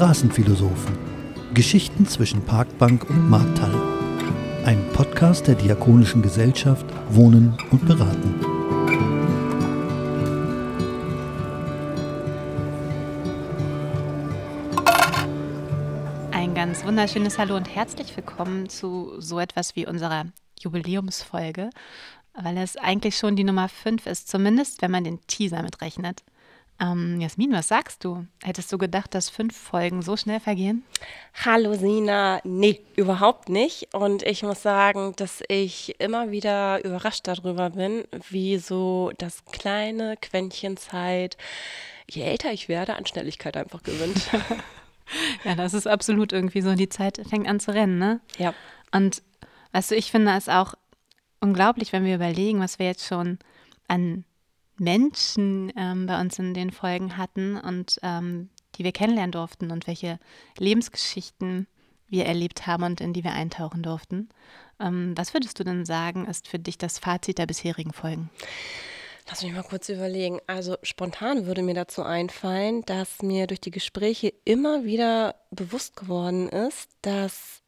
Straßenphilosophen. Geschichten zwischen Parkbank und Markthalle. Ein Podcast der Diakonischen Gesellschaft Wohnen und Beraten. Ein ganz wunderschönes Hallo und herzlich willkommen zu so etwas wie unserer Jubiläumsfolge, weil es eigentlich schon die Nummer 5 ist, zumindest wenn man den Teaser mitrechnet. Ähm, Jasmin, was sagst du? Hättest du gedacht, dass fünf Folgen so schnell vergehen? Hallo Sina, nee, überhaupt nicht. Und ich muss sagen, dass ich immer wieder überrascht darüber bin, wie so das kleine Quäntchen Zeit, je älter ich werde, an Schnelligkeit einfach gewinnt. ja, das ist absolut irgendwie so. Die Zeit fängt an zu rennen, ne? Ja. Und weißt du, ich finde es auch unglaublich, wenn wir überlegen, was wir jetzt schon an Menschen ähm, bei uns in den Folgen hatten und ähm, die wir kennenlernen durften und welche Lebensgeschichten wir erlebt haben und in die wir eintauchen durften. Ähm, was würdest du denn sagen, ist für dich das Fazit der bisherigen Folgen? Lass mich mal kurz überlegen. Also spontan würde mir dazu einfallen, dass mir durch die Gespräche immer wieder bewusst geworden ist, dass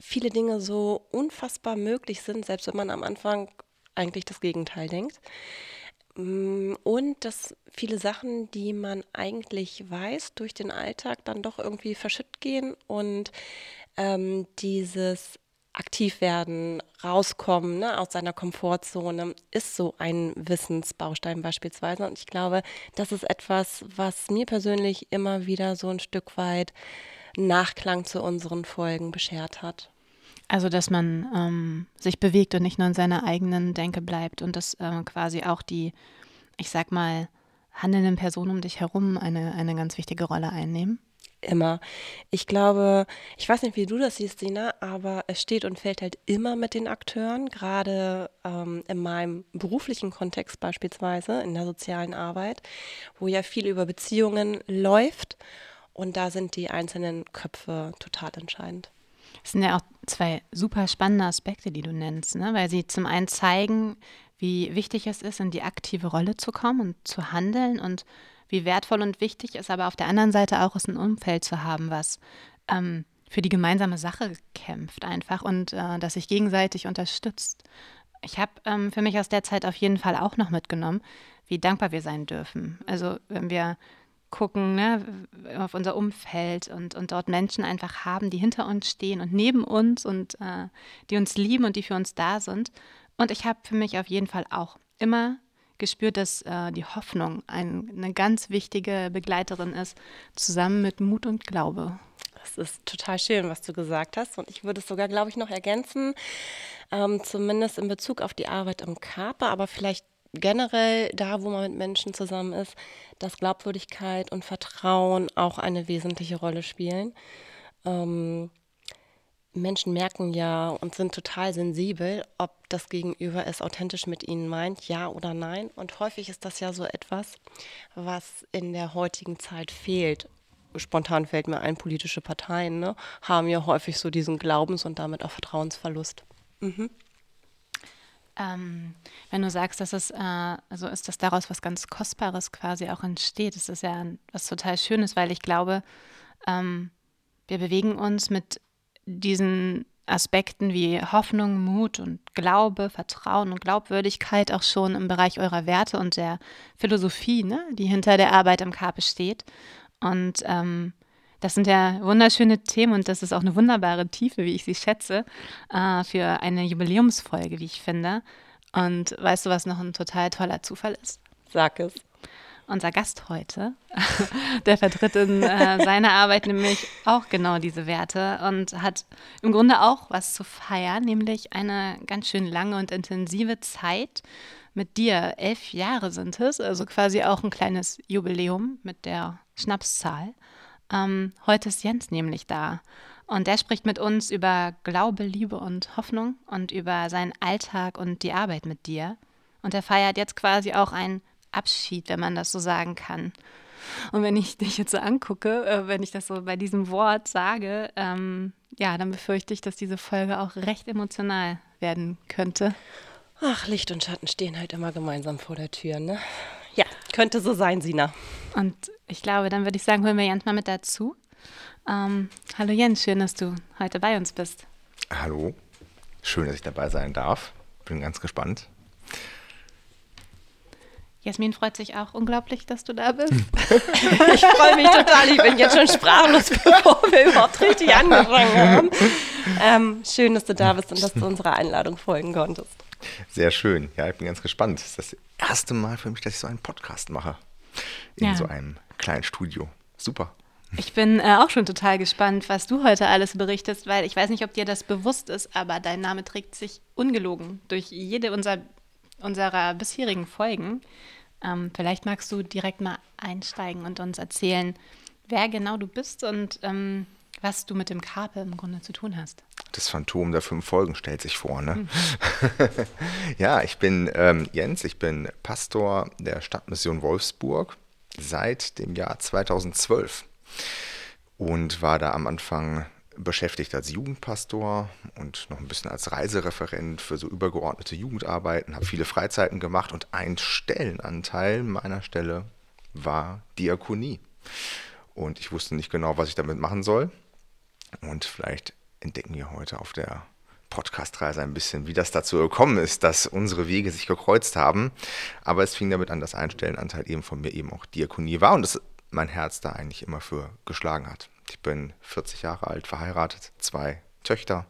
viele Dinge so unfassbar möglich sind, selbst wenn man am Anfang eigentlich das Gegenteil denkt. Mm, und dass viele Sachen, die man eigentlich weiß, durch den Alltag dann doch irgendwie verschütt gehen und ähm, dieses Aktivwerden, rauskommen ne, aus seiner Komfortzone, ist so ein Wissensbaustein beispielsweise. Und ich glaube, das ist etwas, was mir persönlich immer wieder so ein Stück weit Nachklang zu unseren Folgen beschert hat. Also, dass man ähm, sich bewegt und nicht nur in seiner eigenen Denke bleibt und dass äh, quasi auch die, ich sag mal, handelnden Personen um dich herum eine, eine ganz wichtige Rolle einnehmen. Immer. Ich glaube, ich weiß nicht, wie du das siehst, Sina, aber es steht und fällt halt immer mit den Akteuren, gerade ähm, in meinem beruflichen Kontext beispielsweise, in der sozialen Arbeit, wo ja viel über Beziehungen läuft. Und da sind die einzelnen Köpfe total entscheidend. Das sind ja auch zwei super spannende Aspekte, die du nennst, ne? weil sie zum einen zeigen, wie wichtig es ist, in die aktive Rolle zu kommen und zu handeln und wie wertvoll und wichtig es aber auf der anderen Seite auch ist, ein Umfeld zu haben, was ähm, für die gemeinsame Sache kämpft einfach und äh, das sich gegenseitig unterstützt. Ich habe ähm, für mich aus der Zeit auf jeden Fall auch noch mitgenommen, wie dankbar wir sein dürfen. Also wenn wir gucken ne, auf unser Umfeld und, und dort Menschen einfach haben, die hinter uns stehen und neben uns und äh, die uns lieben und die für uns da sind. Und ich habe für mich auf jeden Fall auch immer gespürt, dass äh, die Hoffnung ein, eine ganz wichtige Begleiterin ist, zusammen mit Mut und Glaube. Das ist total schön, was du gesagt hast. Und ich würde es sogar, glaube ich, noch ergänzen, ähm, zumindest in Bezug auf die Arbeit im Körper, aber vielleicht generell da, wo man mit Menschen zusammen ist, dass Glaubwürdigkeit und Vertrauen auch eine wesentliche Rolle spielen. Ähm, Menschen merken ja und sind total sensibel, ob das Gegenüber es authentisch mit ihnen meint, ja oder nein. Und häufig ist das ja so etwas, was in der heutigen Zeit fehlt. Spontan fällt mir ein, politische Parteien ne, haben ja häufig so diesen Glaubens- und damit auch Vertrauensverlust. Mhm. Ähm, wenn du sagst, dass es, äh, also ist das daraus was ganz Kostbares quasi auch entsteht, das ist ja was total Schönes, weil ich glaube, ähm, wir bewegen uns mit diesen Aspekten wie Hoffnung, Mut und Glaube, Vertrauen und Glaubwürdigkeit auch schon im Bereich eurer Werte und der Philosophie, ne, die hinter der Arbeit am Kape steht. Und ähm, das sind ja wunderschöne Themen und das ist auch eine wunderbare Tiefe, wie ich sie schätze, äh, für eine Jubiläumsfolge, wie ich finde. Und weißt du, was noch ein total toller Zufall ist? Sag es. Unser Gast heute, der vertritt in äh, seiner Arbeit nämlich auch genau diese Werte und hat im Grunde auch was zu feiern, nämlich eine ganz schön lange und intensive Zeit mit dir. Elf Jahre sind es, also quasi auch ein kleines Jubiläum mit der Schnapszahl. Ähm, heute ist Jens nämlich da. Und der spricht mit uns über Glaube, Liebe und Hoffnung und über seinen Alltag und die Arbeit mit dir. Und er feiert jetzt quasi auch einen Abschied, wenn man das so sagen kann. Und wenn ich dich jetzt so angucke, äh, wenn ich das so bei diesem Wort sage, ähm, ja, dann befürchte ich, dass diese Folge auch recht emotional werden könnte. Ach, Licht und Schatten stehen halt immer gemeinsam vor der Tür, ne? Ja, könnte so sein, Sina. Und ich glaube, dann würde ich sagen, holen wir Jens mal mit dazu. Ähm, hallo Jens, schön, dass du heute bei uns bist. Hallo, schön, dass ich dabei sein darf. Bin ganz gespannt. Jasmin freut sich auch unglaublich, dass du da bist. ich freue mich total. Ich bin jetzt schon sprachlos, bevor wir überhaupt richtig angefangen haben. Ähm, schön, dass du da bist und dass du unserer Einladung folgen konntest. Sehr schön. Ja, ich bin ganz gespannt. Das ist das erste Mal für mich, dass ich so einen Podcast mache. In ja. so einem kleinen Studio. Super. Ich bin äh, auch schon total gespannt, was du heute alles berichtest, weil ich weiß nicht, ob dir das bewusst ist, aber dein Name trägt sich ungelogen durch jede unserer, unserer bisherigen Folgen. Ähm, vielleicht magst du direkt mal einsteigen und uns erzählen, wer genau du bist und ähm, was du mit dem Karpe im Grunde zu tun hast. Das Phantom der fünf Folgen stellt sich vor, ne? Mhm. ja, ich bin ähm, Jens, ich bin Pastor der Stadtmission Wolfsburg seit dem Jahr 2012 und war da am Anfang beschäftigt als Jugendpastor und noch ein bisschen als Reisereferent für so übergeordnete Jugendarbeiten, habe viele Freizeiten gemacht und ein Stellenanteil meiner Stelle war Diakonie. Und ich wusste nicht genau, was ich damit machen soll. Und vielleicht entdecken wir heute auf der Podcast-Reise ein bisschen, wie das dazu gekommen ist, dass unsere Wege sich gekreuzt haben. Aber es fing damit an, dass ein Stellenanteil eben von mir eben auch Diakonie war und das mein Herz da eigentlich immer für geschlagen hat. Ich bin 40 Jahre alt, verheiratet, zwei Töchter.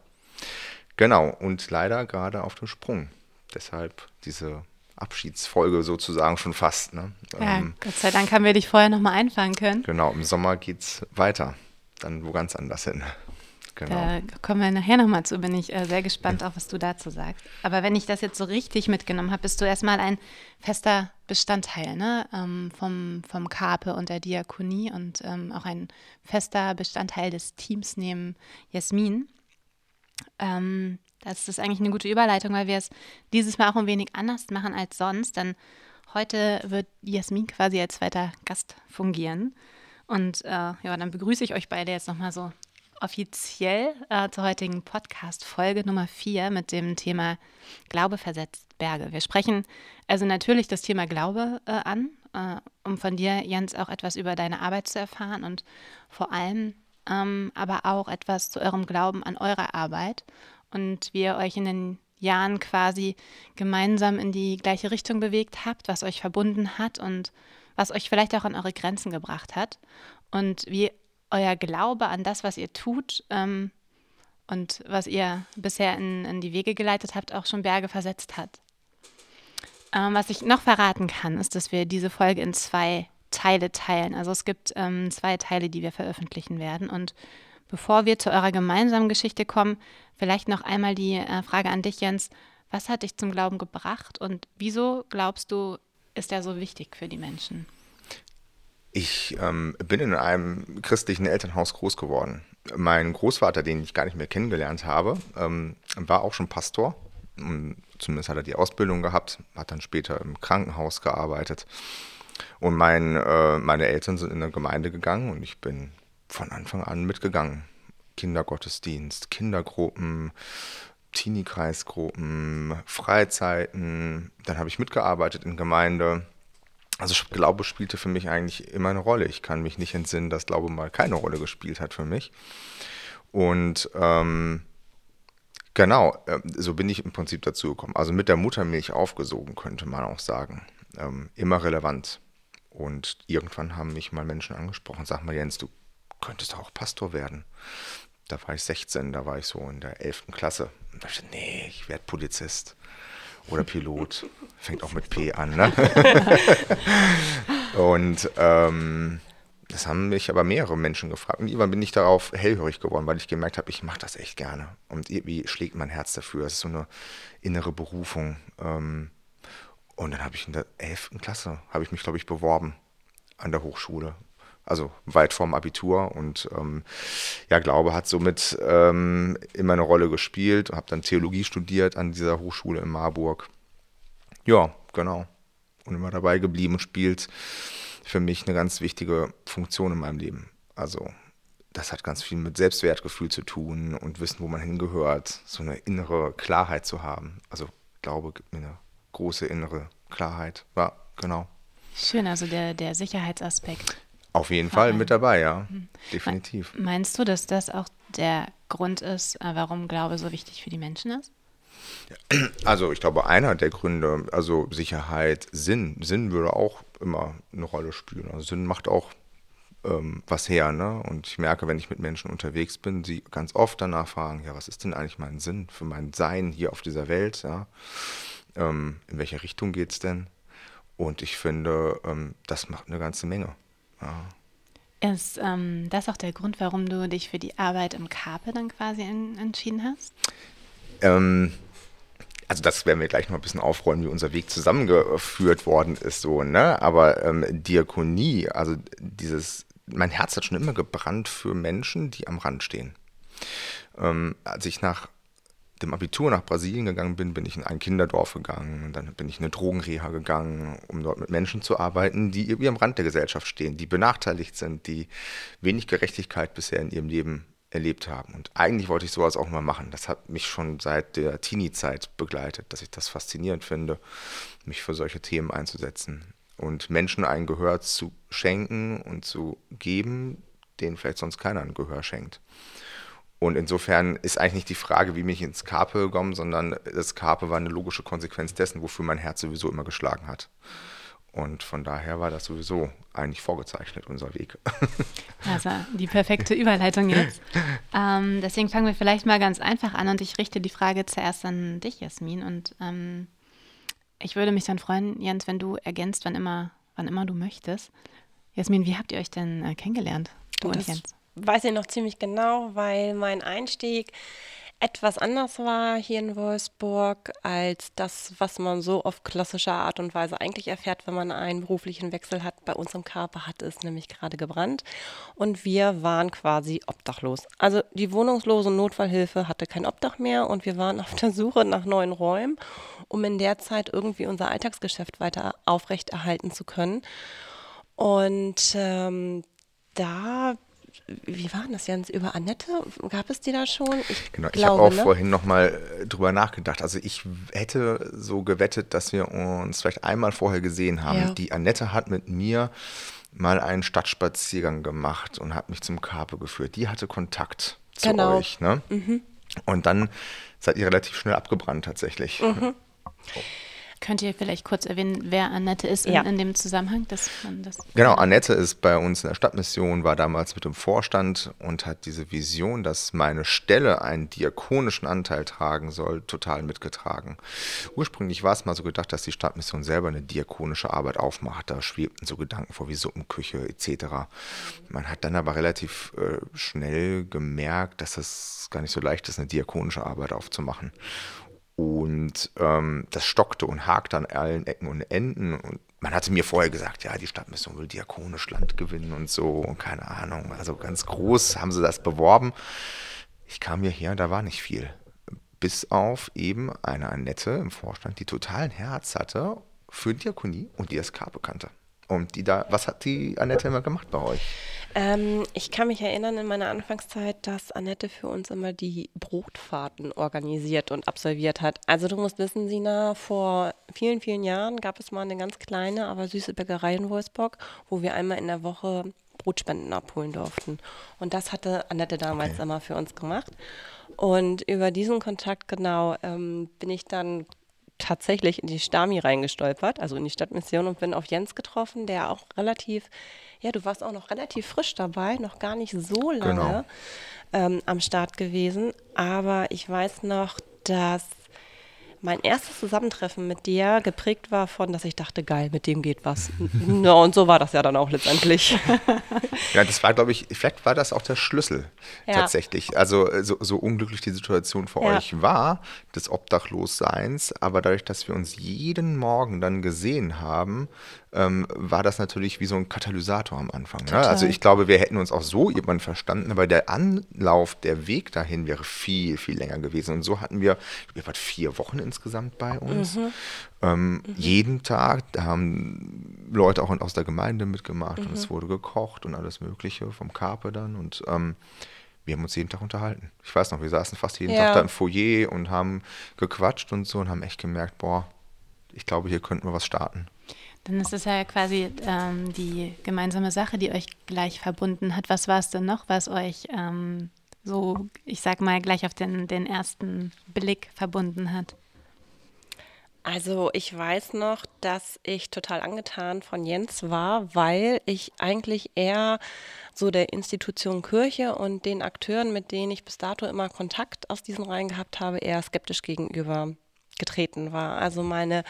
Genau, und leider gerade auf dem Sprung. Deshalb diese Abschiedsfolge sozusagen schon fast. Ne? Ja, ähm, Gott sei Dank haben wir dich vorher nochmal einfangen können. Genau, im Sommer geht es weiter. Dann wo ganz anders hin. Genau. Da kommen wir nachher nochmal zu, bin ich äh, sehr gespannt, auch was du dazu sagst. Aber wenn ich das jetzt so richtig mitgenommen habe, bist du erstmal ein fester Bestandteil ne? Ähm, vom, vom Karpe und der Diakonie und ähm, auch ein fester Bestandteil des Teams neben Jasmin. Ähm, das ist eigentlich eine gute Überleitung, weil wir es dieses Mal auch ein wenig anders machen als sonst. Denn heute wird Jasmin quasi als zweiter Gast fungieren. Und äh, ja, dann begrüße ich euch beide jetzt nochmal so offiziell äh, zur heutigen Podcast-Folge Nummer 4 mit dem Thema Glaube versetzt Berge. Wir sprechen also natürlich das Thema Glaube äh, an, äh, um von dir, Jens, auch etwas über deine Arbeit zu erfahren und vor allem ähm, aber auch etwas zu eurem Glauben an eure Arbeit und wie ihr euch in den Jahren quasi gemeinsam in die gleiche Richtung bewegt habt, was euch verbunden hat und was euch vielleicht auch an eure Grenzen gebracht hat und wie euer Glaube an das, was ihr tut ähm, und was ihr bisher in, in, die Wege geleitet habt, auch schon Berge versetzt hat. Ähm, was ich noch verraten kann, ist, dass wir diese Folge in zwei Teile teilen. Also es gibt ähm, zwei Teile, die wir veröffentlichen werden. Und bevor wir zu eurer gemeinsamen Geschichte kommen, vielleicht noch einmal die äh, Frage an dich, Jens. Was hat dich zum Glauben gebracht und wieso glaubst du, ist er so wichtig für die Menschen? Ich ähm, bin in einem christlichen Elternhaus groß geworden. Mein Großvater, den ich gar nicht mehr kennengelernt habe, ähm, war auch schon Pastor. Zumindest hat er die Ausbildung gehabt, hat dann später im Krankenhaus gearbeitet. Und mein, äh, meine Eltern sind in eine Gemeinde gegangen und ich bin von Anfang an mitgegangen. Kindergottesdienst, Kindergruppen, Teenie-Kreisgruppen, Freizeiten. Dann habe ich mitgearbeitet in Gemeinde also Glaube spielte für mich eigentlich immer eine Rolle. Ich kann mich nicht entsinnen, dass Glaube mal keine Rolle gespielt hat für mich. Und ähm, genau, äh, so bin ich im Prinzip dazu gekommen. Also mit der Muttermilch aufgesogen, könnte man auch sagen. Ähm, immer relevant. Und irgendwann haben mich mal Menschen angesprochen, sag mal Jens, du könntest auch Pastor werden. Da war ich 16, da war ich so in der 11. Klasse. Und da dachte nee, ich werde Polizist oder Pilot. Fängt auch mit P an. Ne? und ähm, das haben mich aber mehrere Menschen gefragt. Und irgendwann bin ich darauf hellhörig geworden, weil ich gemerkt habe, ich mache das echt gerne. Und irgendwie schlägt mein Herz dafür. Es ist so eine innere Berufung. Ähm, und dann habe ich in der 11. Klasse, habe ich mich, glaube ich, beworben an der Hochschule also weit vorm Abitur und ähm, ja, Glaube hat somit ähm, immer eine Rolle gespielt. Habe dann Theologie studiert an dieser Hochschule in Marburg. Ja, genau. Und immer dabei geblieben spielt für mich eine ganz wichtige Funktion in meinem Leben. Also das hat ganz viel mit Selbstwertgefühl zu tun und wissen, wo man hingehört, so eine innere Klarheit zu haben. Also Glaube gibt mir eine große innere Klarheit. Ja, genau. Schön, also der, der Sicherheitsaspekt. Auf jeden Fall mit dabei, ja. Mhm. Definitiv. Meinst du, dass das auch der Grund ist, äh, warum Glaube so wichtig für die Menschen ist? Also ich glaube, einer der Gründe, also Sicherheit, Sinn. Sinn würde auch immer eine Rolle spielen. Also Sinn macht auch ähm, was her. Ne? Und ich merke, wenn ich mit Menschen unterwegs bin, sie ganz oft danach fragen, ja, was ist denn eigentlich mein Sinn für mein Sein hier auf dieser Welt? Ja? Ähm, in welche Richtung geht es denn? Und ich finde, ähm, das macht eine ganze Menge. Ja. Ist ähm, das auch der Grund, warum du dich für die Arbeit im Karpe dann quasi in, entschieden hast? Ähm, also das werden wir gleich noch ein bisschen aufrollen, wie unser Weg zusammengeführt worden ist, so, ne? Aber ähm, Diakonie, also dieses, mein Herz hat schon immer gebrannt für Menschen, die am Rand stehen. Ähm, als ich nach dem Abitur nach Brasilien gegangen bin, bin ich in ein Kinderdorf gegangen. Dann bin ich in eine Drogenreha gegangen, um dort mit Menschen zu arbeiten, die irgendwie am Rand der Gesellschaft stehen, die benachteiligt sind, die wenig Gerechtigkeit bisher in ihrem Leben erlebt haben. Und eigentlich wollte ich sowas auch mal machen. Das hat mich schon seit der Teenie-Zeit begleitet, dass ich das faszinierend finde, mich für solche Themen einzusetzen und Menschen ein Gehör zu schenken und zu geben, denen vielleicht sonst keiner ein Gehör schenkt. Und insofern ist eigentlich nicht die Frage, wie mich ins Karpe gekommen, sondern das Karpe war eine logische Konsequenz dessen, wofür mein Herz sowieso immer geschlagen hat. Und von daher war das sowieso eigentlich vorgezeichnet, unser Weg. Also die perfekte Überleitung jetzt. Ähm, deswegen fangen wir vielleicht mal ganz einfach an und ich richte die Frage zuerst an dich, Jasmin. Und ähm, ich würde mich dann freuen, Jens, wenn du ergänzt, wann immer, wann immer du möchtest. Jasmin, wie habt ihr euch denn äh, kennengelernt, du und, und Jens? Weiß ich noch ziemlich genau, weil mein Einstieg etwas anders war hier in Wolfsburg als das, was man so auf klassische Art und Weise eigentlich erfährt, wenn man einen beruflichen Wechsel hat. Bei uns im Körper hat es nämlich gerade gebrannt und wir waren quasi obdachlos. Also die wohnungslose Notfallhilfe hatte kein Obdach mehr und wir waren auf der Suche nach neuen Räumen, um in der Zeit irgendwie unser Alltagsgeschäft weiter aufrechterhalten zu können. Und ähm, da wie war das, Jens? Über Annette? Gab es die da schon? Ich genau, ich habe auch ne? vorhin nochmal äh, drüber nachgedacht. Also ich hätte so gewettet, dass wir uns vielleicht einmal vorher gesehen haben. Ja. Die Annette hat mit mir mal einen Stadtspaziergang gemacht und hat mich zum Karpe geführt. Die hatte Kontakt zu genau. euch. Ne? Mhm. Und dann seid ihr relativ schnell abgebrannt tatsächlich. Mhm. Oh. Könnt ihr vielleicht kurz erwähnen, wer Annette ist in, ja. in dem Zusammenhang? Dass man das genau, Annette ist bei uns in der Stadtmission, war damals mit dem Vorstand und hat diese Vision, dass meine Stelle einen diakonischen Anteil tragen soll, total mitgetragen. Ursprünglich war es mal so gedacht, dass die Stadtmission selber eine diakonische Arbeit aufmacht. Da schwebten so Gedanken vor wie Suppenküche etc. Man hat dann aber relativ äh, schnell gemerkt, dass es gar nicht so leicht ist, eine diakonische Arbeit aufzumachen. Und ähm, das stockte und hakte an allen Ecken und Enden. Und man hatte mir vorher gesagt, ja, die Stadtmission will diakonisch Land gewinnen und so und keine Ahnung. Also ganz groß haben sie das beworben. Ich kam hierher, da war nicht viel. Bis auf eben eine Annette im Vorstand, die totalen Herz hatte für Diakonie und die das K bekannte. Und die da, was hat die Annette immer gemacht bei euch? Ähm, ich kann mich erinnern in meiner Anfangszeit, dass Annette für uns immer die Brotfahrten organisiert und absolviert hat. Also du musst wissen, Sina, vor vielen, vielen Jahren gab es mal eine ganz kleine, aber süße Bäckerei in Wolfsburg, wo wir einmal in der Woche Brotspenden abholen durften. Und das hatte Annette damals okay. immer für uns gemacht. Und über diesen Kontakt genau ähm, bin ich dann tatsächlich in die Stami reingestolpert, also in die Stadtmission und bin auf Jens getroffen, der auch relativ, ja, du warst auch noch relativ frisch dabei, noch gar nicht so lange genau. ähm, am Start gewesen. Aber ich weiß noch, dass mein erstes Zusammentreffen mit dir geprägt war von, dass ich dachte, geil, mit dem geht was. ja, und so war das ja dann auch letztendlich. ja, das war, glaube ich, vielleicht war das auch der Schlüssel ja. tatsächlich. Also so, so, unglücklich die Situation für ja. euch war, des Obdachlosseins, aber dadurch, dass wir uns jeden Morgen dann gesehen haben, ähm, war das natürlich wie so ein Katalysator am Anfang. Ne? Also ich glaube, wir hätten uns auch so jemand verstanden, aber der Anlauf, der Weg dahin wäre viel, viel länger gewesen. Und so hatten wir, wir waren vier Wochen insgesamt bei uns. Mhm. Ähm, mhm. Jeden Tag, da haben Leute auch aus der Gemeinde mitgemacht mhm. und es mhm. wurde gekocht und alles Mögliche vom Carpe dann und ähm, wir haben uns jeden Tag unterhalten. Ich weiß noch, wir saßen fast jeden ja. Tag da im Foyer und haben gequatscht und so und haben echt gemerkt, boah, ich glaube, hier könnten wir was starten. Dann ist es ja quasi ähm, die gemeinsame Sache, die euch gleich verbunden hat. Was war es denn noch, was euch ähm, so, ich sag mal, gleich auf den, den ersten Blick verbunden hat? Also ich weiß noch, dass ich total angetan von Jens war, weil ich eigentlich eher so der Institution Kirche und den Akteuren, mit denen ich bis dato immer Kontakt aus diesen Reihen gehabt habe, eher skeptisch gegenüber getreten war. Also meine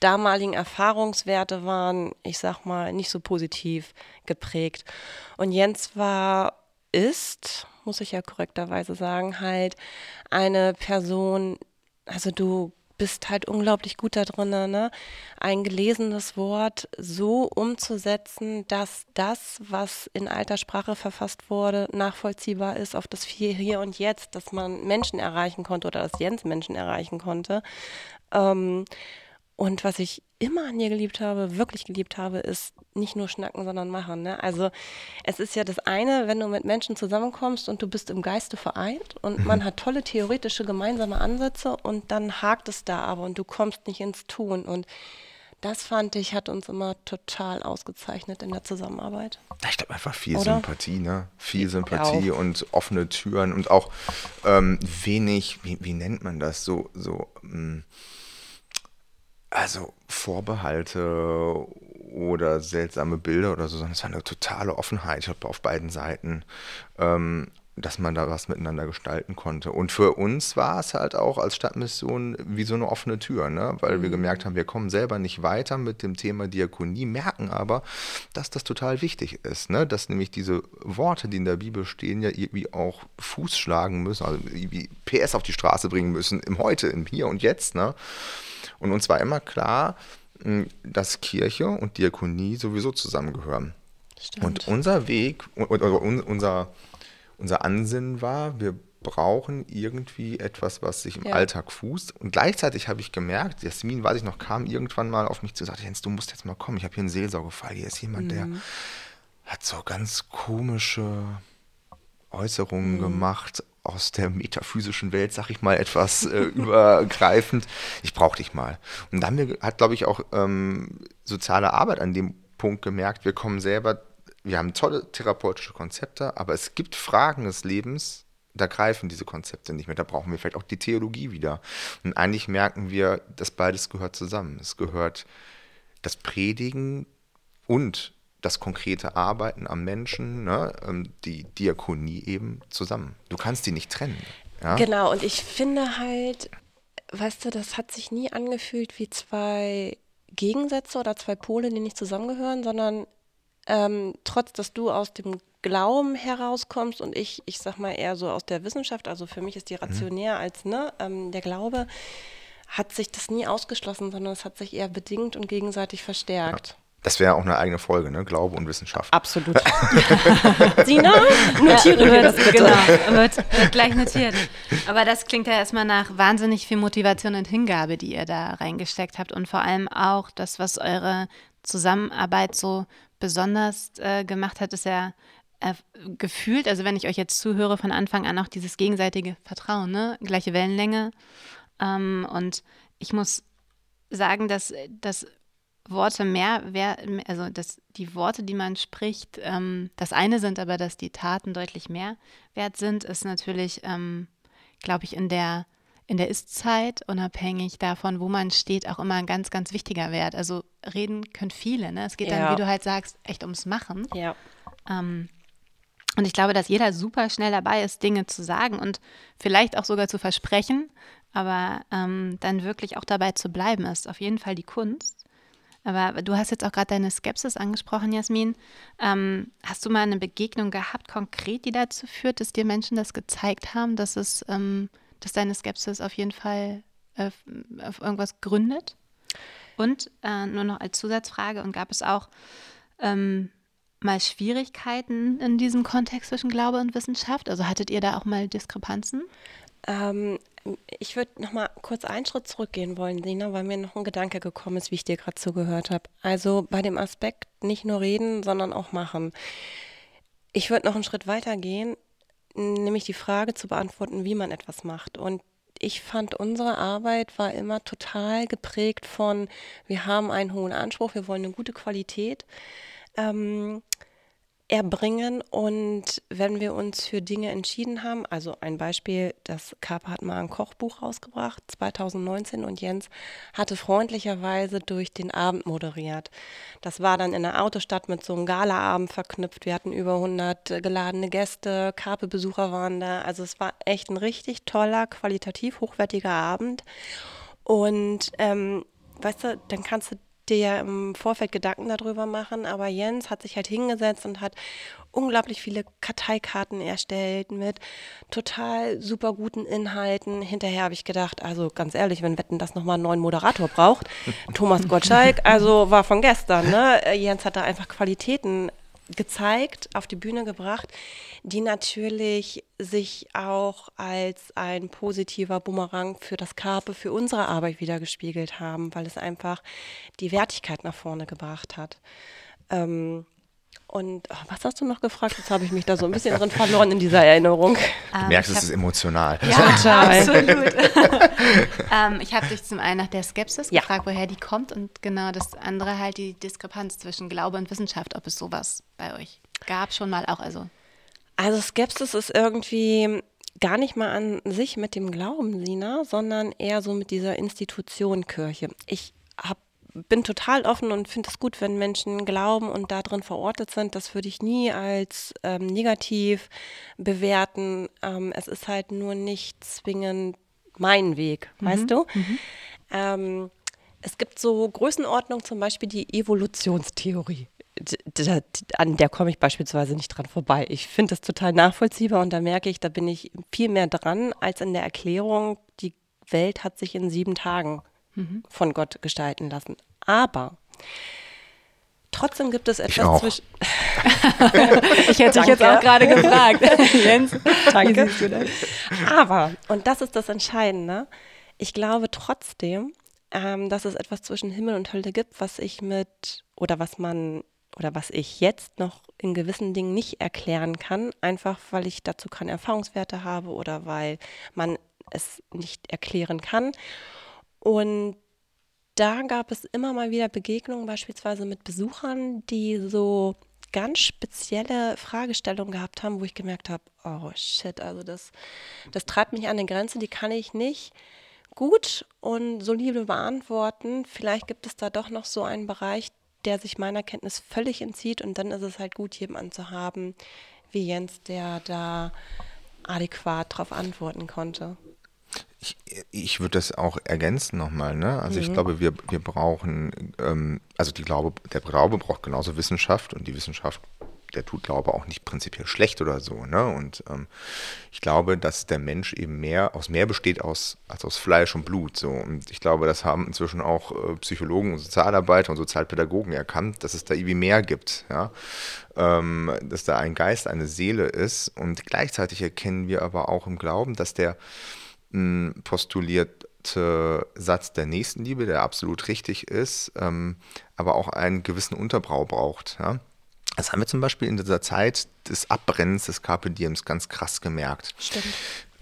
damaligen Erfahrungswerte waren, ich sag mal, nicht so positiv geprägt. Und Jens war, ist, muss ich ja korrekterweise sagen, halt eine Person, also du bist halt unglaublich gut da drin, ne? ein gelesenes Wort so umzusetzen, dass das, was in alter Sprache verfasst wurde, nachvollziehbar ist auf das Hier und Jetzt, dass man Menschen erreichen konnte oder dass Jens Menschen erreichen konnte. Ähm, und was ich immer an dir geliebt habe, wirklich geliebt habe, ist nicht nur schnacken, sondern machen. Ne? Also es ist ja das eine, wenn du mit Menschen zusammenkommst und du bist im Geiste vereint und mhm. man hat tolle theoretische gemeinsame Ansätze und dann hakt es da aber und du kommst nicht ins Tun. Und das fand ich, hat uns immer total ausgezeichnet in der Zusammenarbeit. Ich glaube einfach viel Oder? Sympathie, ne? Viel Sympathie und offene Türen und auch ähm, wenig, wie, wie, nennt man das? So, so, mh, hm, also Vorbehalte oder seltsame Bilder oder so, sondern es war eine totale Offenheit ich auf beiden Seiten, ähm, dass man da was miteinander gestalten konnte. Und für uns war es halt auch als Stadtmission wie so eine offene Tür, ne? weil mhm. wir gemerkt haben, wir kommen selber nicht weiter mit dem Thema Diakonie, merken aber, dass das total wichtig ist, ne? dass nämlich diese Worte, die in der Bibel stehen, ja irgendwie auch Fuß schlagen müssen, also irgendwie PS auf die Straße bringen müssen, im Heute, im Hier und Jetzt. Ne? Und uns war immer klar, dass Kirche und Diakonie sowieso zusammengehören. Stimmt. Und unser Weg, oder unser, unser Ansinnen war, wir brauchen irgendwie etwas, was sich im ja. Alltag fußt. Und gleichzeitig habe ich gemerkt, Jasmin, weiß ich noch, kam irgendwann mal auf mich zu und sagte, Jens, du musst jetzt mal kommen, ich habe hier einen Seelsorgefall. Hier ist jemand, mhm. der hat so ganz komische Äußerungen mhm. gemacht, aus der metaphysischen Welt, sag ich mal, etwas äh, übergreifend. Ich brauche dich mal. Und dann hat, glaube ich, auch ähm, soziale Arbeit an dem Punkt gemerkt, wir kommen selber, wir haben tolle therapeutische Konzepte, aber es gibt Fragen des Lebens, da greifen diese Konzepte nicht mehr. Da brauchen wir vielleicht auch die Theologie wieder. Und eigentlich merken wir, dass beides gehört zusammen. Es gehört das Predigen und das konkrete Arbeiten am Menschen, ne, ähm, die Diakonie eben zusammen. Du kannst die nicht trennen. Ja? Genau, und ich finde halt, weißt du, das hat sich nie angefühlt wie zwei Gegensätze oder zwei Pole, die nicht zusammengehören, sondern ähm, trotz, dass du aus dem Glauben herauskommst und ich, ich sag mal eher so aus der Wissenschaft, also für mich ist die rationär mhm. als ne, ähm, der Glaube, hat sich das nie ausgeschlossen, sondern es hat sich eher bedingt und gegenseitig verstärkt. Ja. Das wäre auch eine eigene Folge, ne? Glaube und Wissenschaft. Absolut. Sina, notiere ja, das bitte. Genau, wird, wird gleich notiert. Aber das klingt ja erstmal nach wahnsinnig viel Motivation und Hingabe, die ihr da reingesteckt habt. Und vor allem auch das, was eure Zusammenarbeit so besonders äh, gemacht hat, ist ja äh, gefühlt, also wenn ich euch jetzt zuhöre, von Anfang an auch dieses gegenseitige Vertrauen, ne? Gleiche Wellenlänge. Ähm, und ich muss sagen, dass das Worte mehr, also dass die Worte, die man spricht, ähm, das eine sind, aber dass die Taten deutlich mehr wert sind, ist natürlich, ähm, glaube ich, in der in der Ist-Zeit, unabhängig davon, wo man steht, auch immer ein ganz, ganz wichtiger Wert. Also reden können viele, ne? Es geht ja. dann, wie du halt sagst, echt ums Machen. Ja. Ähm, und ich glaube, dass jeder super schnell dabei ist, Dinge zu sagen und vielleicht auch sogar zu versprechen, aber ähm, dann wirklich auch dabei zu bleiben, ist auf jeden Fall die Kunst. Aber du hast jetzt auch gerade deine Skepsis angesprochen, Jasmin. Ähm, hast du mal eine Begegnung gehabt, konkret, die dazu führt, dass dir Menschen das gezeigt haben, dass es, ähm, dass deine Skepsis auf jeden Fall äh, auf irgendwas gründet? Und äh, nur noch als Zusatzfrage, und gab es auch ähm, mal Schwierigkeiten in diesem Kontext zwischen Glaube und Wissenschaft? Also hattet ihr da auch mal Diskrepanzen? Ähm, ich würde noch mal kurz einen Schritt zurückgehen wollen, Sina, weil mir noch ein Gedanke gekommen ist, wie ich dir gerade zugehört habe. Also bei dem Aspekt nicht nur reden, sondern auch machen. Ich würde noch einen Schritt weiter gehen, nämlich die Frage zu beantworten, wie man etwas macht. Und ich fand, unsere Arbeit war immer total geprägt von, wir haben einen hohen Anspruch, wir wollen eine gute Qualität. Ähm, erbringen. Und wenn wir uns für Dinge entschieden haben, also ein Beispiel, das Kaper hat mal ein Kochbuch rausgebracht, 2019, und Jens hatte freundlicherweise durch den Abend moderiert. Das war dann in der Autostadt mit so einem Galaabend verknüpft. Wir hatten über 100 geladene Gäste, Karpe-Besucher waren da. Also es war echt ein richtig toller, qualitativ hochwertiger Abend. Und ähm, weißt du, dann kannst du dir ja im Vorfeld Gedanken darüber machen, aber Jens hat sich halt hingesetzt und hat unglaublich viele Karteikarten erstellt mit total super guten Inhalten. Hinterher habe ich gedacht, also ganz ehrlich, wenn Wetten das nochmal einen neuen Moderator braucht, Thomas Gottschalk, also war von gestern, ne? Jens hat da einfach Qualitäten gezeigt, auf die Bühne gebracht, die natürlich sich auch als ein positiver Bumerang für das Karpe, für unsere Arbeit wieder gespiegelt haben, weil es einfach die Wertigkeit nach vorne gebracht hat. Ähm, und oh, was hast du noch gefragt? Jetzt habe ich mich da so ein bisschen drin verloren in dieser Erinnerung. Du ähm, merkst, es ist emotional. Ja, total. absolut. ähm, ich habe dich zum einen nach der Skepsis ja. gefragt, woher die kommt und genau das andere halt die Diskrepanz zwischen Glaube und Wissenschaft, ob es sowas bei euch gab schon mal auch. Also, also Skepsis ist irgendwie gar nicht mal an sich mit dem Glauben, Sina, sondern eher so mit dieser Institution Kirche. Ich habe bin total offen und finde es gut, wenn Menschen glauben und da drin verortet sind. Das würde ich nie als ähm, negativ bewerten. Ähm, es ist halt nur nicht zwingend mein Weg, mhm. weißt du? Mhm. Ähm, es gibt so Größenordnungen, zum Beispiel die Evolutionstheorie. An der komme ich beispielsweise nicht dran vorbei. Ich finde das total nachvollziehbar und da merke ich, da bin ich viel mehr dran als in der Erklärung, die Welt hat sich in sieben Tagen mhm. von Gott gestalten lassen. Aber trotzdem gibt es etwas zwischen. ich hätte dich jetzt auch gerade gefragt. Jens, danke. Aber, und das ist das Entscheidende, ich glaube trotzdem, ähm, dass es etwas zwischen Himmel und Hölle gibt, was ich mit, oder was man, oder was ich jetzt noch in gewissen Dingen nicht erklären kann, einfach weil ich dazu keine Erfahrungswerte habe oder weil man es nicht erklären kann. Und da gab es immer mal wieder Begegnungen, beispielsweise mit Besuchern, die so ganz spezielle Fragestellungen gehabt haben, wo ich gemerkt habe, oh shit, also das, das treibt mich an eine Grenze, die kann ich nicht gut und solide beantworten. Vielleicht gibt es da doch noch so einen Bereich, der sich meiner Kenntnis völlig entzieht und dann ist es halt gut, jemanden zu haben wie Jens, der da adäquat darauf antworten konnte. Ich, ich würde das auch ergänzen nochmal. Ne? Also mhm. ich glaube, wir, wir brauchen, ähm, also die Glaube, der Glaube braucht genauso Wissenschaft und die Wissenschaft, der tut Glaube auch nicht prinzipiell schlecht oder so. Ne? Und ähm, ich glaube, dass der Mensch eben mehr aus mehr besteht aus, als aus Fleisch und Blut. So. Und ich glaube, das haben inzwischen auch äh, Psychologen und Sozialarbeiter und Sozialpädagogen erkannt, dass es da irgendwie mehr gibt. Ja? Ähm, dass da ein Geist, eine Seele ist. Und gleichzeitig erkennen wir aber auch im Glauben, dass der postulierte Satz der Nächstenliebe, der absolut richtig ist, ähm, aber auch einen gewissen Unterbrau braucht. Ja? Das haben wir zum Beispiel in dieser Zeit des Abbrennens des Carpe Diems ganz krass gemerkt. Stimmt.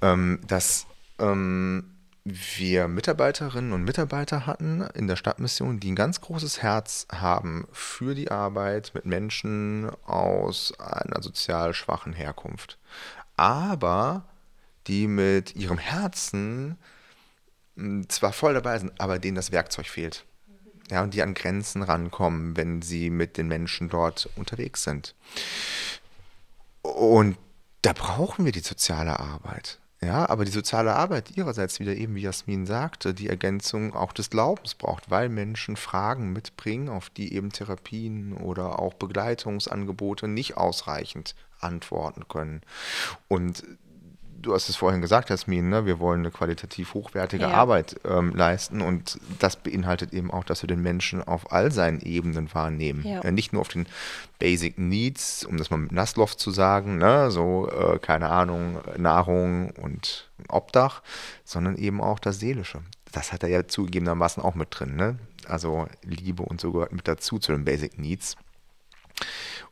Ähm, dass ähm, wir Mitarbeiterinnen und Mitarbeiter hatten in der Stadtmission, die ein ganz großes Herz haben für die Arbeit mit Menschen aus einer sozial schwachen Herkunft. Aber die mit ihrem Herzen hm, zwar voll dabei sind, aber denen das Werkzeug fehlt. Ja, und die an Grenzen rankommen, wenn sie mit den Menschen dort unterwegs sind. Und da brauchen wir die soziale Arbeit. Ja, aber die soziale Arbeit ihrerseits wieder eben, wie Jasmin sagte, die Ergänzung auch des Glaubens braucht, weil Menschen Fragen mitbringen, auf die eben Therapien oder auch Begleitungsangebote nicht ausreichend antworten können. Und du hast es vorhin gesagt, Jasmin, ne? wir wollen eine qualitativ hochwertige ja. Arbeit ähm, leisten und das beinhaltet eben auch, dass wir den Menschen auf all seinen Ebenen wahrnehmen. Ja. Ja, nicht nur auf den Basic Needs, um das mal mit Nassloff zu sagen, ne? so, äh, keine Ahnung, Nahrung und Obdach, sondern eben auch das Seelische. Das hat er ja zugegebenermaßen auch mit drin. Ne? Also Liebe und so gehört mit dazu zu den Basic Needs.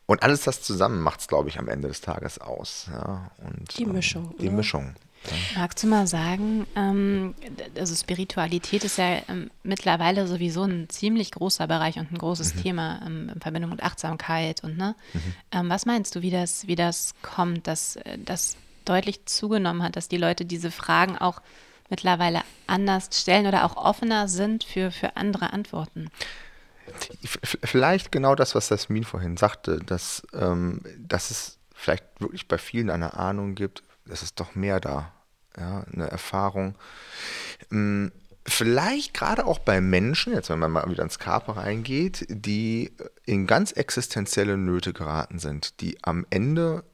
Und alles das zusammen macht es, glaube ich, am Ende des Tages aus. Ja, und, die Mischung. Ähm, die ne? Mischung. Magst du mal sagen, ähm, also Spiritualität ist ja ähm, mittlerweile sowieso ein ziemlich großer Bereich und ein großes mhm. Thema ähm, in Verbindung mit Achtsamkeit und ne? Mhm. Ähm, was meinst du, wie das, wie das kommt, dass das deutlich zugenommen hat, dass die Leute diese Fragen auch mittlerweile anders stellen oder auch offener sind für, für andere Antworten? Vielleicht genau das, was Jasmin vorhin sagte, dass, ähm, dass es vielleicht wirklich bei vielen eine Ahnung gibt, es ist doch mehr da. Ja, eine Erfahrung. Ähm, vielleicht gerade auch bei Menschen, jetzt wenn man mal wieder ins Körper reingeht, die in ganz existenzielle Nöte geraten sind, die am Ende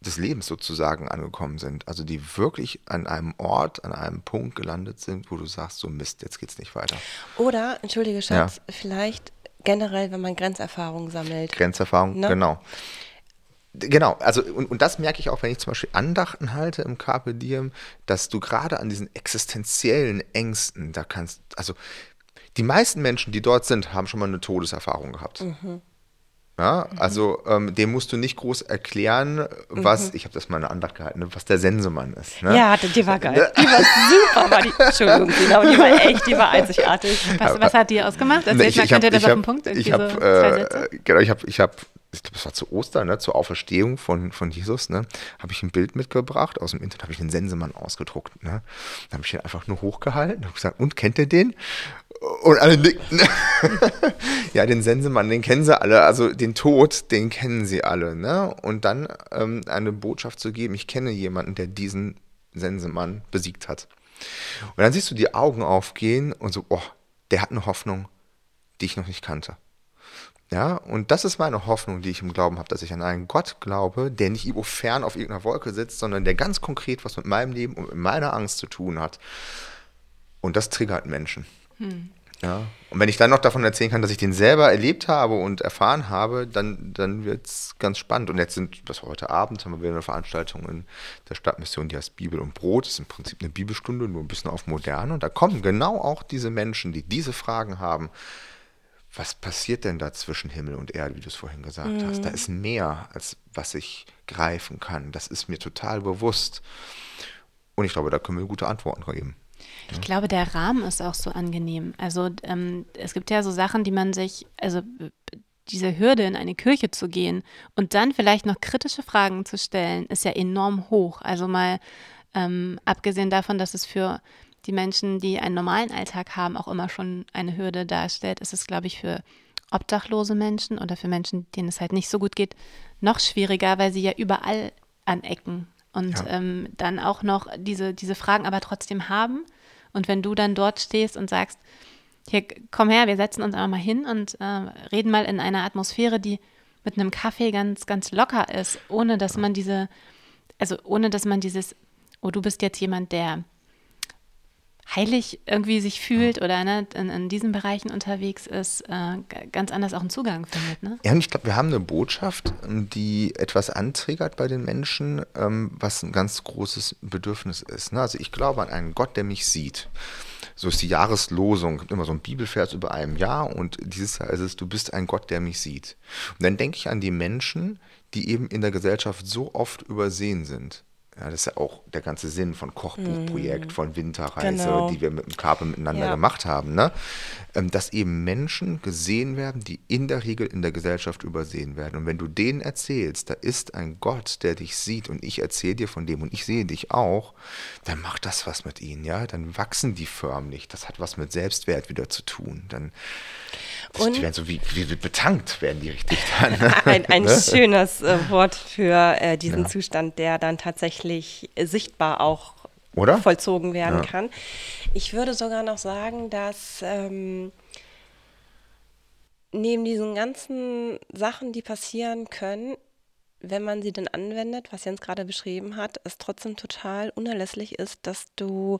des Lebens sozusagen angekommen sind. Also die wirklich an einem Ort, an einem Punkt gelandet sind, wo du sagst, so Mist, jetzt geht's nicht weiter. Oder, entschuldige Schatz, ja. vielleicht generell, wenn man Grenzerfahrungen sammelt. Grenzerfahrung, ne? genau. Genau, also und, und das merke ich auch, wenn ich zum Beispiel Andachten halte im Carpe Diem, dass du gerade an diesen existenziellen Ängsten, da kannst, also die meisten Menschen, die dort sind, haben schon mal eine Todeserfahrung gehabt. Mhm. Ja, also ähm, dem musst du nicht groß erklären, was, mhm. ich habe das mal eine Andacht gehalten, ne, was der Sensemann ist. Ne? Ja, die war geil. Die war super, war die, Entschuldigung, die war echt, die war einzigartig. Was, was hat die ausgemacht? Erzähl ich, mal, ich könnt ihr das auf den Punkt? Ich habe, äh, genau, ich habe, ich habe ich glaube, es war zu Ostern, ne, zur Auferstehung von, von Jesus, ne, habe ich ein Bild mitgebracht. Aus dem Internet habe ich den Sensemann ausgedruckt. Ne. Dann habe ich den einfach nur hochgehalten und gesagt, und kennt ihr den? Und alle nicken. ja, den Sensemann, den kennen sie alle. Also den Tod, den kennen sie alle. Ne? Und dann ähm, eine Botschaft zu geben, ich kenne jemanden, der diesen Sensemann besiegt hat. Und dann siehst du die Augen aufgehen und so, oh, der hat eine Hoffnung, die ich noch nicht kannte. Ja, und das ist meine Hoffnung, die ich im Glauben habe, dass ich an einen Gott glaube, der nicht irgendwo fern auf irgendeiner Wolke sitzt, sondern der ganz konkret was mit meinem Leben und mit meiner Angst zu tun hat. Und das triggert Menschen. Hm. Ja, und wenn ich dann noch davon erzählen kann, dass ich den selber erlebt habe und erfahren habe, dann, dann wird es ganz spannend. Und jetzt sind, was heute Abend, haben wir wieder eine Veranstaltung in der Stadtmission, die heißt Bibel und Brot. Das ist im Prinzip eine Bibelstunde, nur ein bisschen auf modern. Und da kommen genau auch diese Menschen, die diese Fragen haben was passiert denn da zwischen Himmel und Erde, wie du es vorhin gesagt mhm. hast? Da ist mehr, als was ich greifen kann. Das ist mir total bewusst. Und ich glaube, da können wir gute Antworten geben. Ich ja. glaube, der Rahmen ist auch so angenehm. Also ähm, es gibt ja so Sachen, die man sich, also diese Hürde in eine Kirche zu gehen und dann vielleicht noch kritische Fragen zu stellen, ist ja enorm hoch. Also mal ähm, abgesehen davon, dass es für die Menschen, die einen normalen Alltag haben, auch immer schon eine Hürde darstellt, ist es, glaube ich, für obdachlose Menschen oder für Menschen, denen es halt nicht so gut geht, noch schwieriger, weil sie ja überall anecken und ja. ähm, dann auch noch diese, diese Fragen aber trotzdem haben. Und wenn du dann dort stehst und sagst, hier, komm her, wir setzen uns einfach mal hin und äh, reden mal in einer Atmosphäre, die mit einem Kaffee ganz, ganz locker ist, ohne dass man diese, also ohne dass man dieses, oh, du bist jetzt jemand, der heilig irgendwie sich fühlt oder ne, in, in, diesen Bereichen unterwegs ist, äh, ganz anders auch einen Zugang findet. Ne? Ja, und ich glaube, wir haben eine Botschaft, die etwas antriggert bei den Menschen, ähm, was ein ganz großes Bedürfnis ist. Ne? Also ich glaube an einen Gott, der mich sieht. So ist die Jahreslosung, gibt immer so ein Bibelvers über einem Jahr und dieses Jahr ist es, du bist ein Gott, der mich sieht. Und dann denke ich an die Menschen, die eben in der Gesellschaft so oft übersehen sind. Ja, das ist ja auch der ganze Sinn von Kochbuchprojekt, mm. von Winterreise, genau. die wir mit dem Karpe miteinander ja. gemacht haben. Ne? Ähm, dass eben Menschen gesehen werden, die in der Regel in der Gesellschaft übersehen werden. Und wenn du denen erzählst, da ist ein Gott, der dich sieht und ich erzähle dir von dem und ich sehe dich auch, dann macht das was mit ihnen. Ja? Dann wachsen die förmlich. Das hat was mit Selbstwert wieder zu tun. Dann und die werden so wie, wie betankt, werden die richtig dann. Ne? ein, ein ne? schönes äh, Wort für äh, diesen ja. Zustand, der dann tatsächlich sichtbar auch Oder? vollzogen werden ja. kann. Ich würde sogar noch sagen, dass ähm, neben diesen ganzen Sachen, die passieren können, wenn man sie denn anwendet, was Jens gerade beschrieben hat, es trotzdem total unerlässlich ist, dass du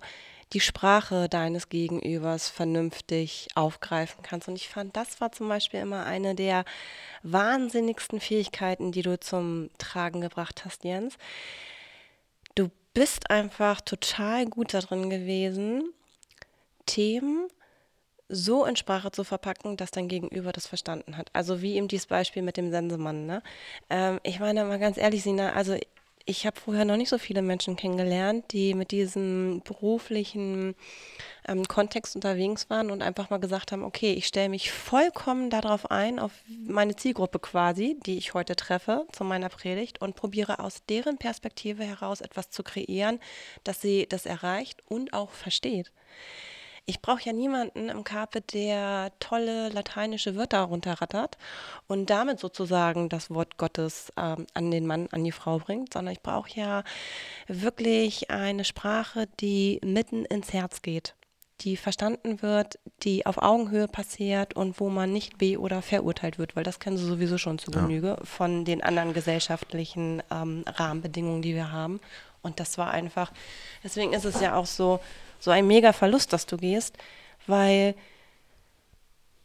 die Sprache deines Gegenübers vernünftig aufgreifen kannst. Und ich fand, das war zum Beispiel immer eine der wahnsinnigsten Fähigkeiten, die du zum Tragen gebracht hast, Jens. Du bist einfach total gut darin gewesen, Themen so in Sprache zu verpacken, dass dein Gegenüber das verstanden hat. Also wie eben dieses Beispiel mit dem Sensemann. Ne? Ähm, ich meine mal ganz ehrlich, Sina, also ich habe vorher noch nicht so viele Menschen kennengelernt, die mit diesem beruflichen ähm, Kontext unterwegs waren und einfach mal gesagt haben, okay, ich stelle mich vollkommen darauf ein, auf meine Zielgruppe quasi, die ich heute treffe zu meiner Predigt und probiere aus deren Perspektive heraus etwas zu kreieren, dass sie das erreicht und auch versteht. Ich brauche ja niemanden im Carpe, der tolle lateinische Wörter runterrattert und damit sozusagen das Wort Gottes ähm, an den Mann, an die Frau bringt, sondern ich brauche ja wirklich eine Sprache, die mitten ins Herz geht die verstanden wird, die auf Augenhöhe passiert und wo man nicht be- oder verurteilt wird, weil das kennen Sie sowieso schon zu Genüge ja. von den anderen gesellschaftlichen ähm, Rahmenbedingungen, die wir haben. Und das war einfach, deswegen ist es ja auch so, so ein mega Verlust, dass du gehst, weil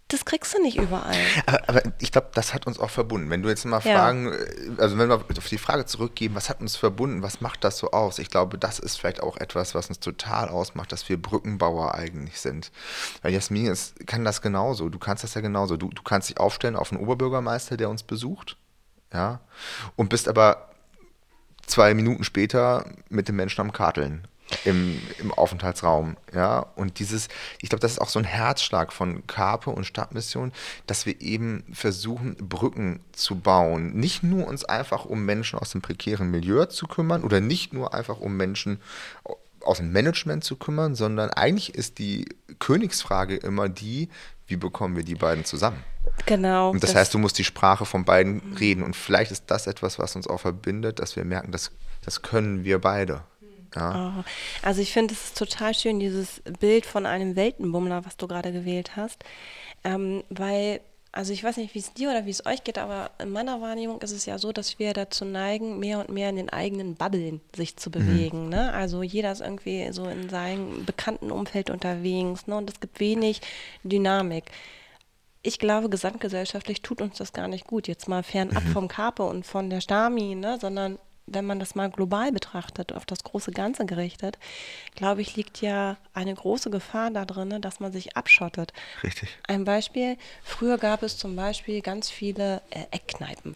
das kriegst du nicht überall. Aber, aber ich glaube, das hat uns auch verbunden. Wenn du jetzt mal ja. fragen, äh, also wenn wir auf die Frage zurückgeben, was hat uns verbunden, was macht das so aus? Ich glaube, das ist vielleicht auch etwas, was uns total ausmacht, dass wir Brückenbauer eigentlich sind. Weil Jasmin ist, kann das genauso. Du kannst das ja genauso. Du, du kannst dich aufstellen auf einen Oberbürgermeister, der uns besucht, ja, und bist aber zwei Minuten später mit dem Menschen am Karteln im, im Aufenthaltsraum. Ja? Und dieses, ich glaube, das ist auch so ein Herzschlag von Carpe und Stadtmission, dass wir eben versuchen, Brücken zu bauen. Nicht nur uns einfach um Menschen aus dem prekären Milieu zu kümmern oder nicht nur einfach um Menschen aus dem Management zu kümmern, sondern eigentlich ist die Königsfrage immer die, wie bekommen wir die beiden zusammen? Genau. Und das, das heißt, du musst die Sprache von beiden reden. Und vielleicht ist das etwas, was uns auch verbindet, dass wir merken, das, das können wir beide. Ja. Oh, also ich finde es ist total schön, dieses Bild von einem Weltenbummler, was du gerade gewählt hast. Ähm, weil, also ich weiß nicht, wie es dir oder wie es euch geht, aber in meiner Wahrnehmung ist es ja so, dass wir dazu neigen, mehr und mehr in den eigenen Bubblen sich zu mhm. bewegen. Mhm. Ne? Also jeder ist irgendwie so in seinem bekannten Umfeld unterwegs ne? und es gibt wenig Dynamik ich glaube, gesamtgesellschaftlich tut uns das gar nicht gut. Jetzt mal fernab mhm. vom Kape und von der Stami, ne, sondern wenn man das mal global betrachtet, auf das große Ganze gerichtet, glaube ich, liegt ja eine große Gefahr da drin, dass man sich abschottet. Richtig. Ein Beispiel, früher gab es zum Beispiel ganz viele äh, Eckkneipen.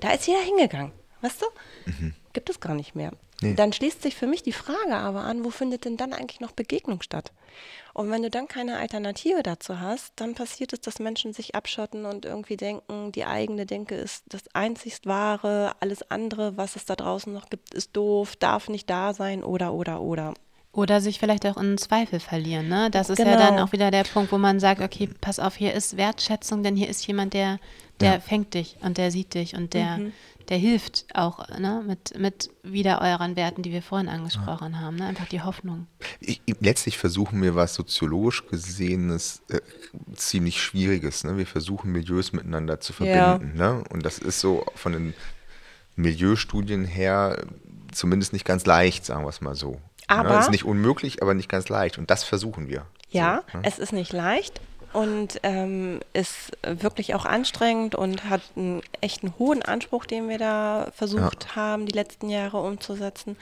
Da ist jeder hingegangen, weißt du? Mhm. Gibt es gar nicht mehr. Nee. Dann schließt sich für mich die Frage aber an, wo findet denn dann eigentlich noch Begegnung statt? Und wenn du dann keine Alternative dazu hast, dann passiert es, dass Menschen sich abschotten und irgendwie denken, die eigene Denke ist das einzigst wahre, alles andere, was es da draußen noch gibt, ist doof, darf nicht da sein oder oder oder. Oder sich vielleicht auch in Zweifel verlieren. Ne? Das ist genau. ja dann auch wieder der Punkt, wo man sagt, okay, pass auf, hier ist Wertschätzung, denn hier ist jemand, der, der ja. fängt dich und der sieht dich und der, mhm der hilft auch ne, mit, mit wieder euren Werten, die wir vorhin angesprochen ja. haben. Ne? Einfach die Hoffnung. Ich, letztlich versuchen wir was soziologisch gesehenes, äh, ziemlich Schwieriges. Ne? Wir versuchen Milieus miteinander zu verbinden. Ja. Ne? Und das ist so von den Milieustudien her zumindest nicht ganz leicht, sagen wir es mal so. Aber. Es ist nicht unmöglich, aber nicht ganz leicht. Und das versuchen wir. Ja, so, ne? es ist nicht leicht, und ähm, ist wirklich auch anstrengend und hat einen echten hohen Anspruch, den wir da versucht ja. haben, die letzten Jahre umzusetzen.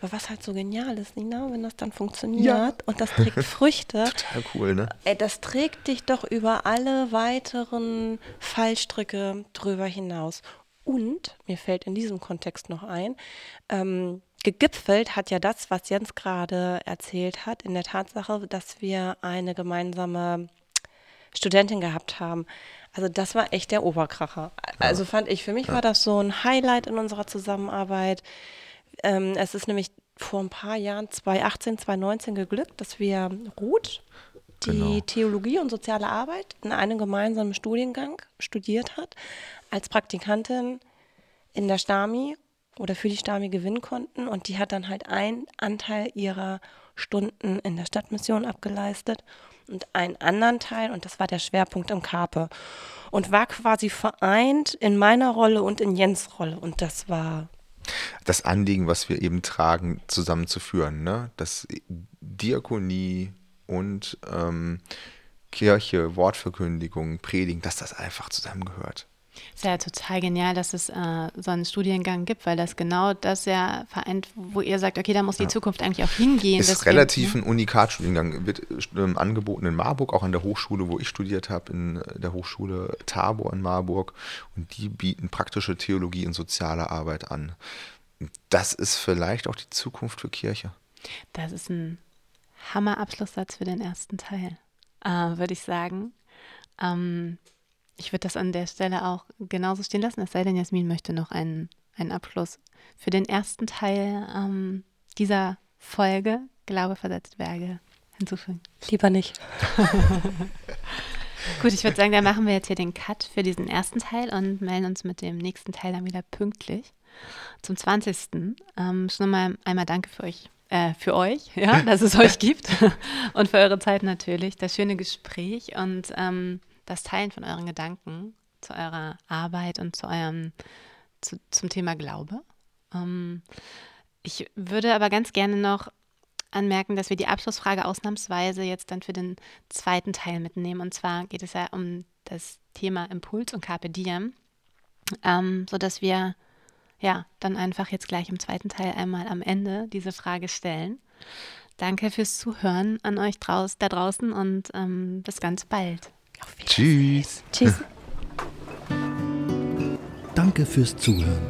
Aber was halt so genial ist, Nina, wenn das dann funktioniert ja. und das trägt Früchte. Total cool, ne? Das trägt dich doch über alle weiteren Fallstricke drüber hinaus. Und mir fällt in diesem Kontext noch ein, ähm, gegipfelt hat ja das, was Jens gerade erzählt hat, in der Tatsache, dass wir eine gemeinsame Studentin gehabt haben. Also das war echt der Oberkracher. Also fand ich, für mich ja. war das so ein Highlight in unserer Zusammenarbeit. Ähm, es ist nämlich vor ein paar Jahren, 2018, 2019 geglückt, dass wir Ruth, die genau. Theologie und soziale Arbeit in einem gemeinsamen Studiengang studiert hat, als Praktikantin in der Stami oder für die Stami gewinnen konnten. Und die hat dann halt einen Anteil ihrer Stunden in der Stadtmission abgeleistet und einen anderen Teil, und das war der Schwerpunkt im Karpe. Und war quasi vereint in meiner Rolle und in Jens Rolle. Und das war. Das Anliegen, was wir eben tragen, zusammenzuführen, ne? Dass Diakonie und ähm, Kirche, Wortverkündigung, Predigen, dass das einfach zusammengehört. Ist ja total genial, dass es äh, so einen Studiengang gibt, weil das genau das ja vereint, wo ihr sagt, okay, da muss die ja. Zukunft eigentlich auch hingehen. Ist Deswegen, relativ ne? ein Unikatstudiengang, wird ähm, angeboten in Marburg, auch an der Hochschule, wo ich studiert habe, in äh, der Hochschule Tabor in Marburg. Und die bieten praktische Theologie und soziale Arbeit an. das ist vielleicht auch die Zukunft für Kirche. Das ist ein Hammer-Abschlusssatz für den ersten Teil, äh, würde ich sagen. Ähm, ich würde das an der Stelle auch genauso stehen lassen, es sei denn, Jasmin möchte noch einen, einen Abschluss für den ersten Teil ähm, dieser Folge Glaube versetzt Berge hinzufügen. Lieber nicht. Gut, ich würde sagen, dann machen wir jetzt hier den Cut für diesen ersten Teil und melden uns mit dem nächsten Teil dann wieder pünktlich zum 20. Ähm, schon mal einmal danke für euch, äh, für euch, ja, dass es euch gibt und für eure Zeit natürlich, das schöne Gespräch und ähm, das Teilen von euren Gedanken zu eurer Arbeit und zu eurem zu, zum Thema Glaube. Ähm, ich würde aber ganz gerne noch anmerken, dass wir die Abschlussfrage ausnahmsweise jetzt dann für den zweiten Teil mitnehmen. Und zwar geht es ja um das Thema Impuls und Carpe Diem, ähm, sodass wir ja dann einfach jetzt gleich im zweiten Teil einmal am Ende diese Frage stellen. Danke fürs Zuhören an euch draus, da draußen und ähm, bis ganz bald. Tschüss. Tschüss. Danke fürs Zuhören.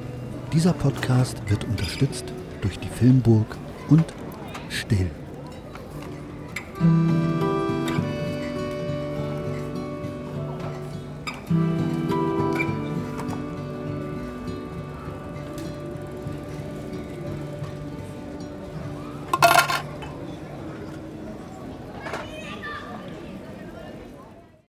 Dieser Podcast wird unterstützt durch die Filmburg und Still.